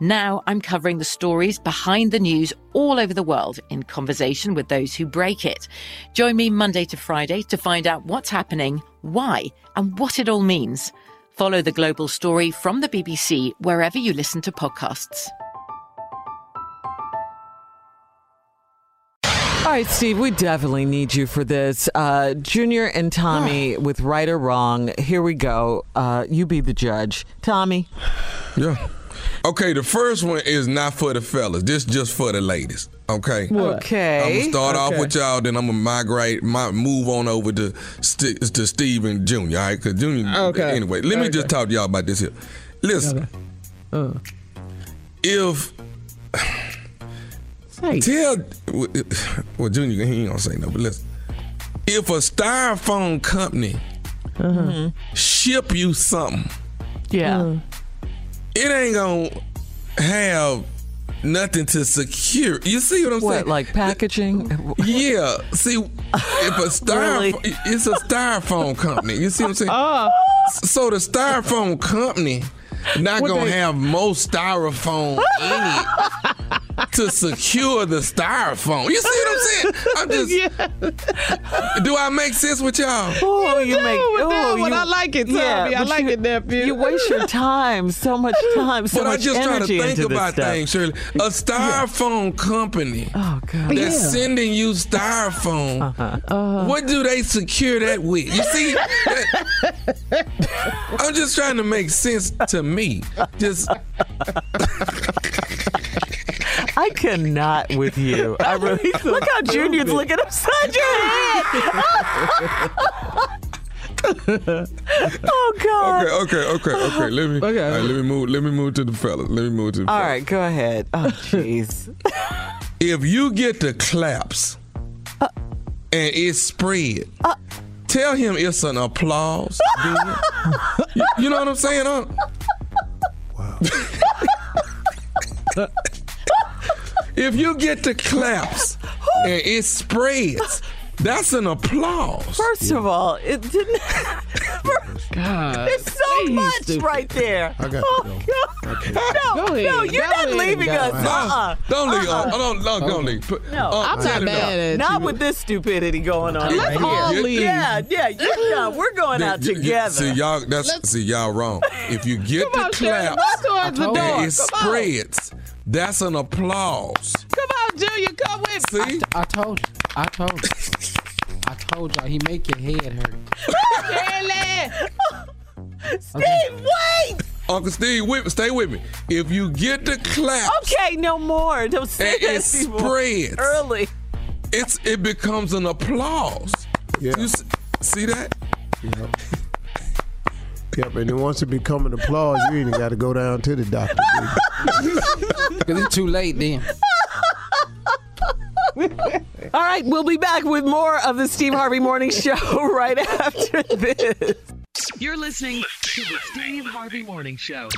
Now I'm covering the stories behind the news all over the world in conversation with those who break it. Join me Monday to Friday to find out what's happening, why, and what it all means. Follow the global story from the BBC wherever you listen to podcasts. All right, Steve, we definitely need you for this. Uh, Junior and Tommy with right or wrong. Here we go. Uh, you be the judge. Tommy. Yeah. Okay, the first one is not for the fellas. This just for the ladies. Okay. Okay. I'm gonna start off with y'all, then I'm gonna migrate, my, move on over to St- to Steve and Junior. All right, cause Junior. Okay. Anyway, let me just talk to y'all about this here. Listen, uh. if tell well Junior he ain't gonna say no, but listen, if a styrofoam company uh-huh. ship you something, Yeah. Uh-huh. It ain't gonna have nothing to secure. You see what I'm What, saying? like packaging? Yeah. See, if a styrofoam, it's a styrofoam company. You see what I'm saying? Uh. so the styrofoam company not What gonna they- have most styrofoam in it to secure the styrofoam. You see what I'm saying? I'm just. Do I make sense with y'all? Oh, you, do make. with that oh, one. you, I like it, Tommy. I like you, it, nephew. You waste your time, so much time, so but I'm much just trying to think about stuff. things, Shirley. A styrofoam company Oh God. that's Yeah. sending you styrofoam. Uh-huh. What do they secure that with? You see, that- I'm just trying to make sense to me. Just I cannot with you. I really look how Junior's looking upside your head. oh God. okay, okay, okay, okay. Let me, Okay. all right, let me move. Let me move to the fellas. Let me move to the. All fellas. right, go ahead. Oh jeez. If you get the claps Uh. and it spread. Tell him it's an applause. you, you know what I'm saying? Huh? If you get the claps and it spreads, that's an applause. First of all, it didn't. God. There's so Please, much stupid. right there. I got oh, to go. God. No, Go ahead. no, you're Go not ahead. leaving Go us. ahead. Uh-uh. Don't leave. Uh, don't, don't, don't leave. Put- No, uh, I'm not mad at Not you. with this stupidity going on. Let's right all here. leave. Yeah, yeah, you're done. We're going out You- you- together. See y'all. That's see y'all wrong. If you get Come the on, Shirley. claps Walk towards the and it Come on. spreads, that's an applause. Come on, Junior. Come with me. See? I told you. I told you. I told y'all he make your head hurt. Shirley. Steve, wait. Uncle Steve, with, stay with me. If you get the clap, Okay, no more. Don't say and that it anymore. spreads, early. it's it becomes an applause. Yeah. You s- see that? Yep. Yep, and then once it become an applause, you ain't got to go down to the doctor. Cause it's too late then. All right, we'll be back with more of the Steve Harvey Morning Show right after this. You're listening to the Steve Harvey Morning Show.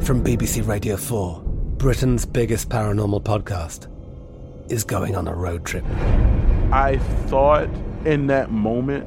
From BBC Radio 4, Britain's biggest paranormal podcast is going on a road trip. I thought in that moment,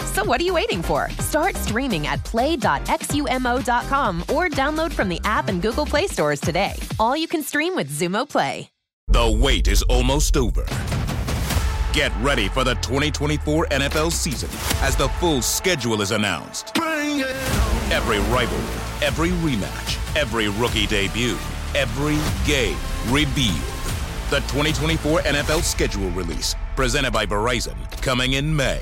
So what are you waiting for? Start streaming at play.xumo.com or download from the app and Google Play stores today. All you can stream with Xumo Play. The wait is almost over. Get ready for the 2024 NFL season as the full schedule is announced. Every rivalry, every rematch, every rookie debut, every game revealed. The 2024 NFL schedule release, presented by Verizon, coming in May.